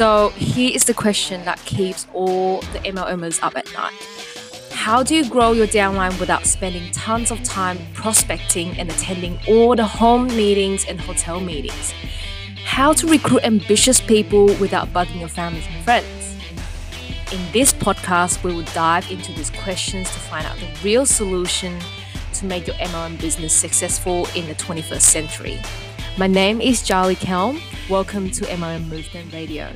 So here is the question that keeps all the MLMers up at night. How do you grow your downline without spending tons of time prospecting and attending all the home meetings and hotel meetings? How to recruit ambitious people without bugging your family and friends? In this podcast, we will dive into these questions to find out the real solution to make your MLM business successful in the 21st century. My name is Charlie Kelm. Welcome to MLM Movement Radio.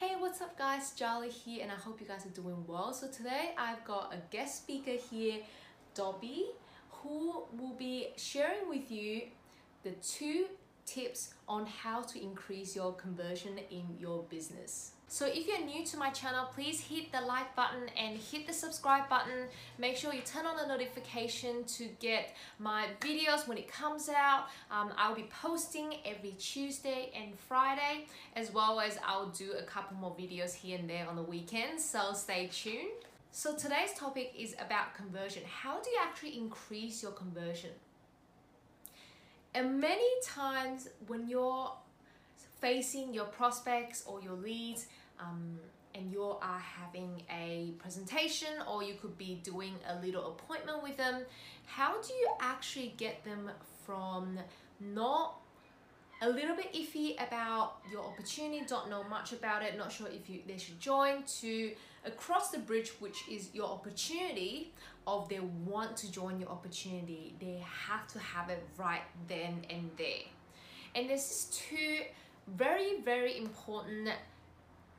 Hey, what's up, guys? Charlie here, and I hope you guys are doing well. So, today I've got a guest speaker here, Dobby, who will be sharing with you the two tips on how to increase your conversion in your business. So if you're new to my channel, please hit the like button and hit the subscribe button. Make sure you turn on the notification to get my videos when it comes out. Um, I'll be posting every Tuesday and Friday, as well as I'll do a couple more videos here and there on the weekends, so stay tuned. So today's topic is about conversion. How do you actually increase your conversion? And many times when you're facing your prospects or your leads um, and you are having a presentation or you could be doing a little appointment with them, how do you actually get them from not a little bit iffy about your opportunity, don't know much about it, not sure if you they should join, to across the bridge, which is your opportunity of they want to join your opportunity. They have to have it right then and there. And this is two very, very important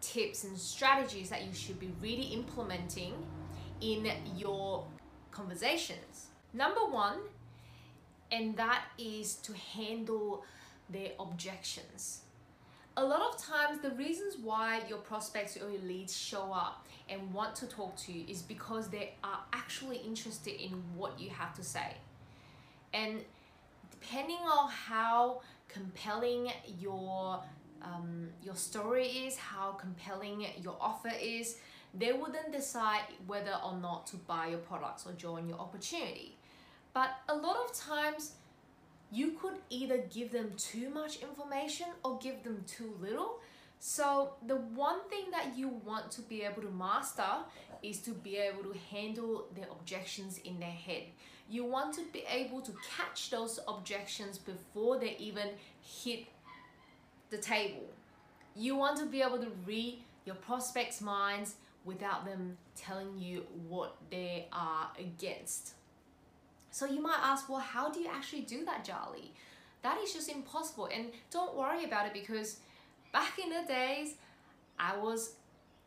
tips and strategies that you should be really implementing in your conversations. Number one, and that is to handle their objections. A lot of times, the reasons why your prospects or your leads show up and want to talk to you is because they are actually interested in what you have to say. And depending on how compelling your um, your story is, how compelling your offer is, they then decide whether or not to buy your products or join your opportunity. But a lot of times, you could either give them too much information or give them too little. So, the one thing that you want to be able to master is to be able to handle their objections in their head. You want to be able to catch those objections before they even hit the table. You want to be able to read your prospects' minds without them telling you what they are against. So you might ask, well, how do you actually do that, Charlie? That is just impossible. And don't worry about it because back in the days, I was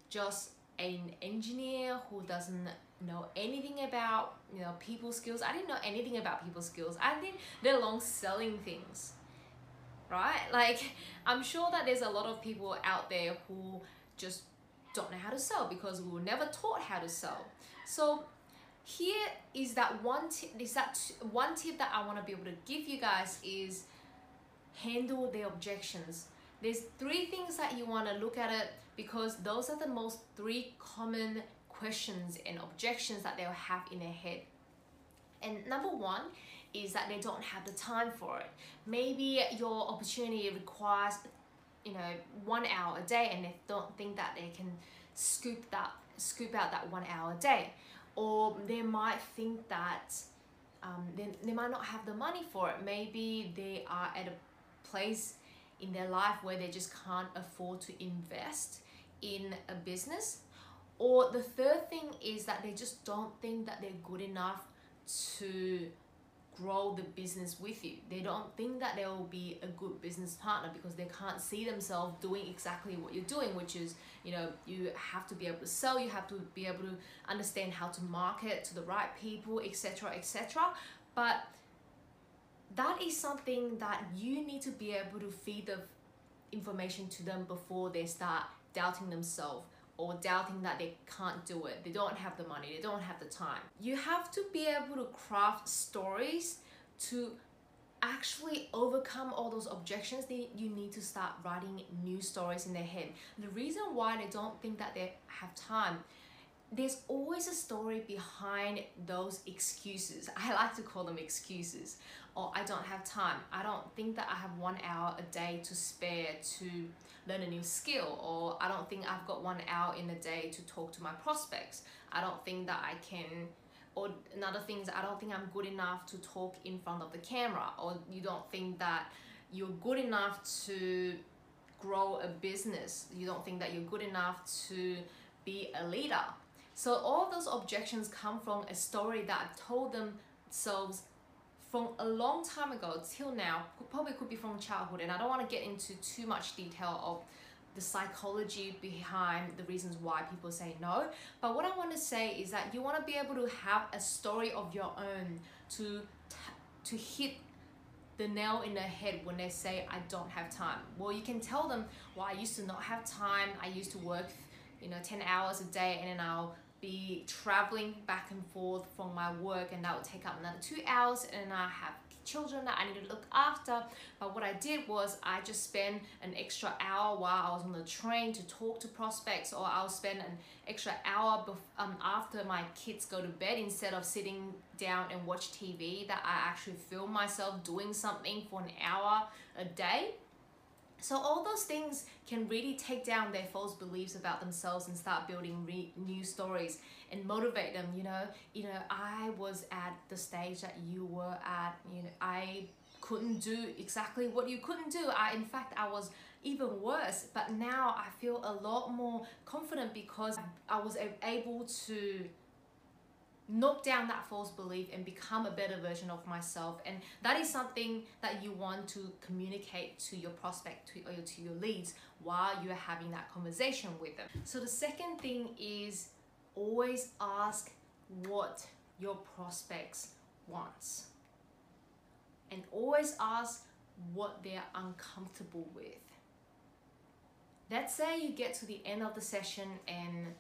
just an engineer who doesn't know anything about you know people skills. I didn't know anything about people skills. I didn't let alone selling things. Right? Like I'm sure that there's a lot of people out there who just don't know how to sell because we were never taught how to sell. So here is that one tip is that one tip that I want to be able to give you guys is handle the objections. There's three things that you want to look at it because those are the most three common questions and objections that they'll have in their head. And number one is that they don't have the time for it. Maybe your opportunity requires, you know, one hour a day, and they don't think that they can scoop that scoop out that one hour a day or they might think that um, they, they might not have the money for it. Maybe they are at a place in their life where they just can't afford to invest in a business. Or the third thing is that they just don't think that they're good enough to grow the business with you. They don't think that they will be a good business partner because they can't see themselves doing exactly what you're doing, which is, you know, you have to be able to sell, you have to be able to understand how to market to the right people, etc., etc. But that is something that you need to be able to feed the information to them before they start doubting themselves or doubting that they can't do it, they don't have the money, they don't have the time. You have to be able to craft stories to actually overcome all those objections, then you need to start writing new stories in their head. The reason why they don't think that they have time there's always a story behind those excuses. I like to call them excuses. Or I don't have time. I don't think that I have one hour a day to spare to learn a new skill. Or I don't think I've got one hour in a day to talk to my prospects. I don't think that I can or another thing is I don't think I'm good enough to talk in front of the camera or you don't think that you're good enough to grow a business you don't think that you're good enough to be a leader so all those objections come from a story that I've told themselves from a long time ago till now, probably could be from childhood, and I don't want to get into too much detail of the psychology behind the reasons why people say no. But what I want to say is that you want to be able to have a story of your own to to hit the nail in the head when they say I don't have time. Well, you can tell them, well, I used to not have time. I used to work, you know, 10 hours a day and then I'll be traveling back and forth from my work and that would take up another two hours and I have children that I need to look after. But what I did was I just spend an extra hour while I was on the train to talk to prospects or I'll spend an extra hour um, after my kids go to bed instead of sitting down and watch TV that I actually film myself doing something for an hour a day so all those things can really take down their false beliefs about themselves and start building re- new stories and motivate them. You know, you know, I was at the stage that you were at. You know, I couldn't do exactly what you couldn't do. I, in fact, I was even worse. But now I feel a lot more confident because I was able to knock down that false belief and become a better version of myself. And that is something that you want to communicate to your prospect to, or to your leads while you're having that conversation with them. So the second thing is always ask what your prospects wants. And always ask what they're uncomfortable with. Let's say you get to the end of the session and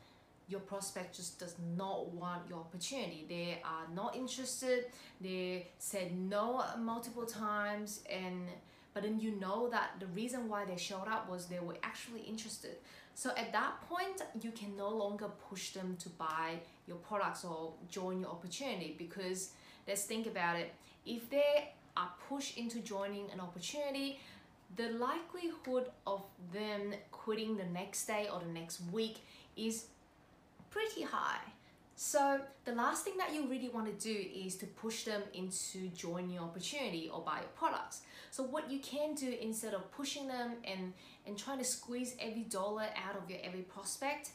your prospect just does not want your opportunity. They are not interested. They said no multiple times and but then you know that the reason why they showed up was they were actually interested. So at that point, you can no longer push them to buy your products or join your opportunity because let's think about it. If they are pushed into joining an opportunity, the likelihood of them quitting the next day or the next week is pretty high. So the last thing that you really want to do is to push them into join your opportunity or buy your products. So what you can do instead of pushing them and, and trying to squeeze every dollar out of your every prospect,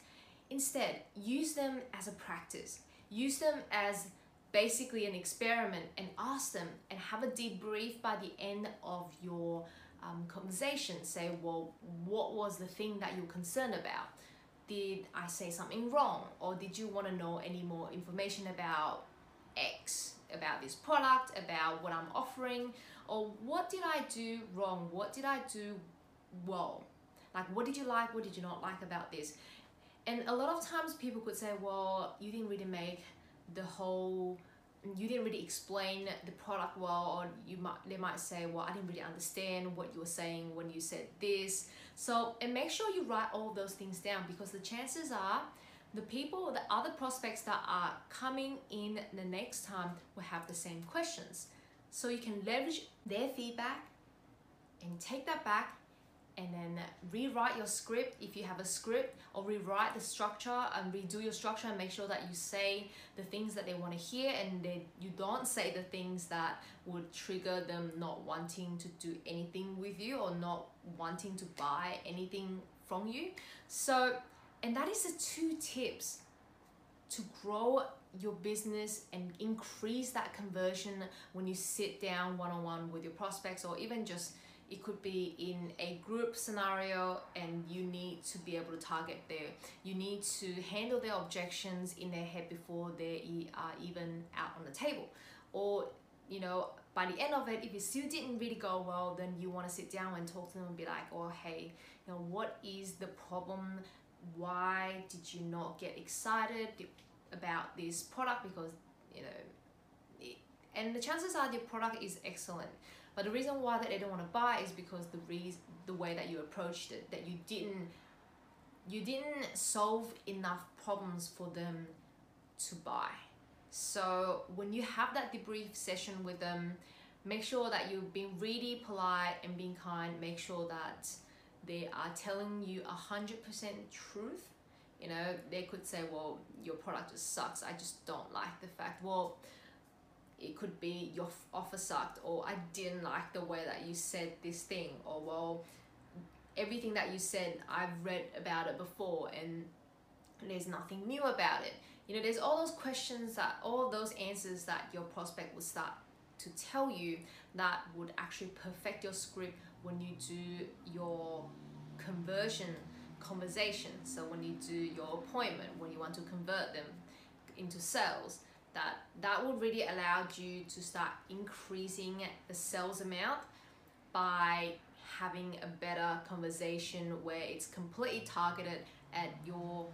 instead use them as a practice. Use them as basically an experiment and ask them and have a debrief by the end of your um, conversation. Say, well, what was the thing that you're concerned about? Did I say something wrong or did you want to know any more information about X, about this product, about what I'm offering, or what did I do wrong? What did I do well? Like, what did you like? What did you not like about this? And a lot of times people could say, well, you didn't really make the whole you didn't really explain the product well or you might they might say well i didn't really understand what you were saying when you said this. So and make sure you write all those things down because the chances are the people the other prospects that are coming in the next time will have the same questions. So you can leverage their feedback and take that back and then rewrite your script if you have a script or rewrite the structure and redo your structure and make sure that you say the things that they want to hear and then you don't say the things that would trigger them not wanting to do anything with you or not wanting to buy anything from you. So and that is the two tips to grow your business and increase that conversion when you sit down one-on-one with your prospects or even just it could be in a group scenario and you need to be able to target there. You need to handle their objections in their head before they are even out on the table. Or you know by the end of it if it still didn't really go well then you want to sit down and talk to them and be like oh hey you know what is the problem? Why did you not get excited about this product? Because you know it, and the chances are your product is excellent. But the reason why that they don't want to buy is because the reason the way that you approached it that you didn't you didn't solve enough problems for them to buy. So when you have that debrief session with them make sure that you've been really polite and being kind. Make sure that they are telling you a hundred percent truth. You know they could say well your product just sucks. I just don't like the fact. Well it could be your offer sucked or i didn't like the way that you said this thing or well everything that you said i've read about it before and there's nothing new about it you know there's all those questions that all those answers that your prospect will start to tell you that would actually perfect your script when you do your conversion conversation. So when you do your appointment, when you want to convert them into sales, that that will really allow you to start increasing the sales amount by having a better conversation where it's completely targeted at your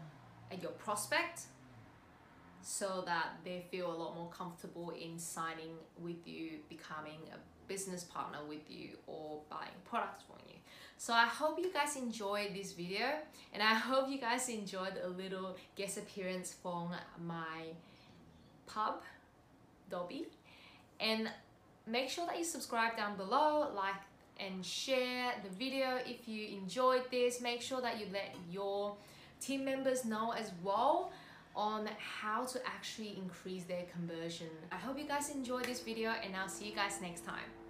at your prospect so that they feel a lot more comfortable in signing with you becoming a business partner with you or buying products from you. So I hope you guys enjoyed this video and I hope you guys enjoyed a little guest appearance from my pub, Dobby. And make sure that you subscribe down below, like and share the video if you enjoyed this. Make sure that you let your team members know as well on how to actually increase their conversion. I hope you guys enjoyed this video and I'll see you guys next time.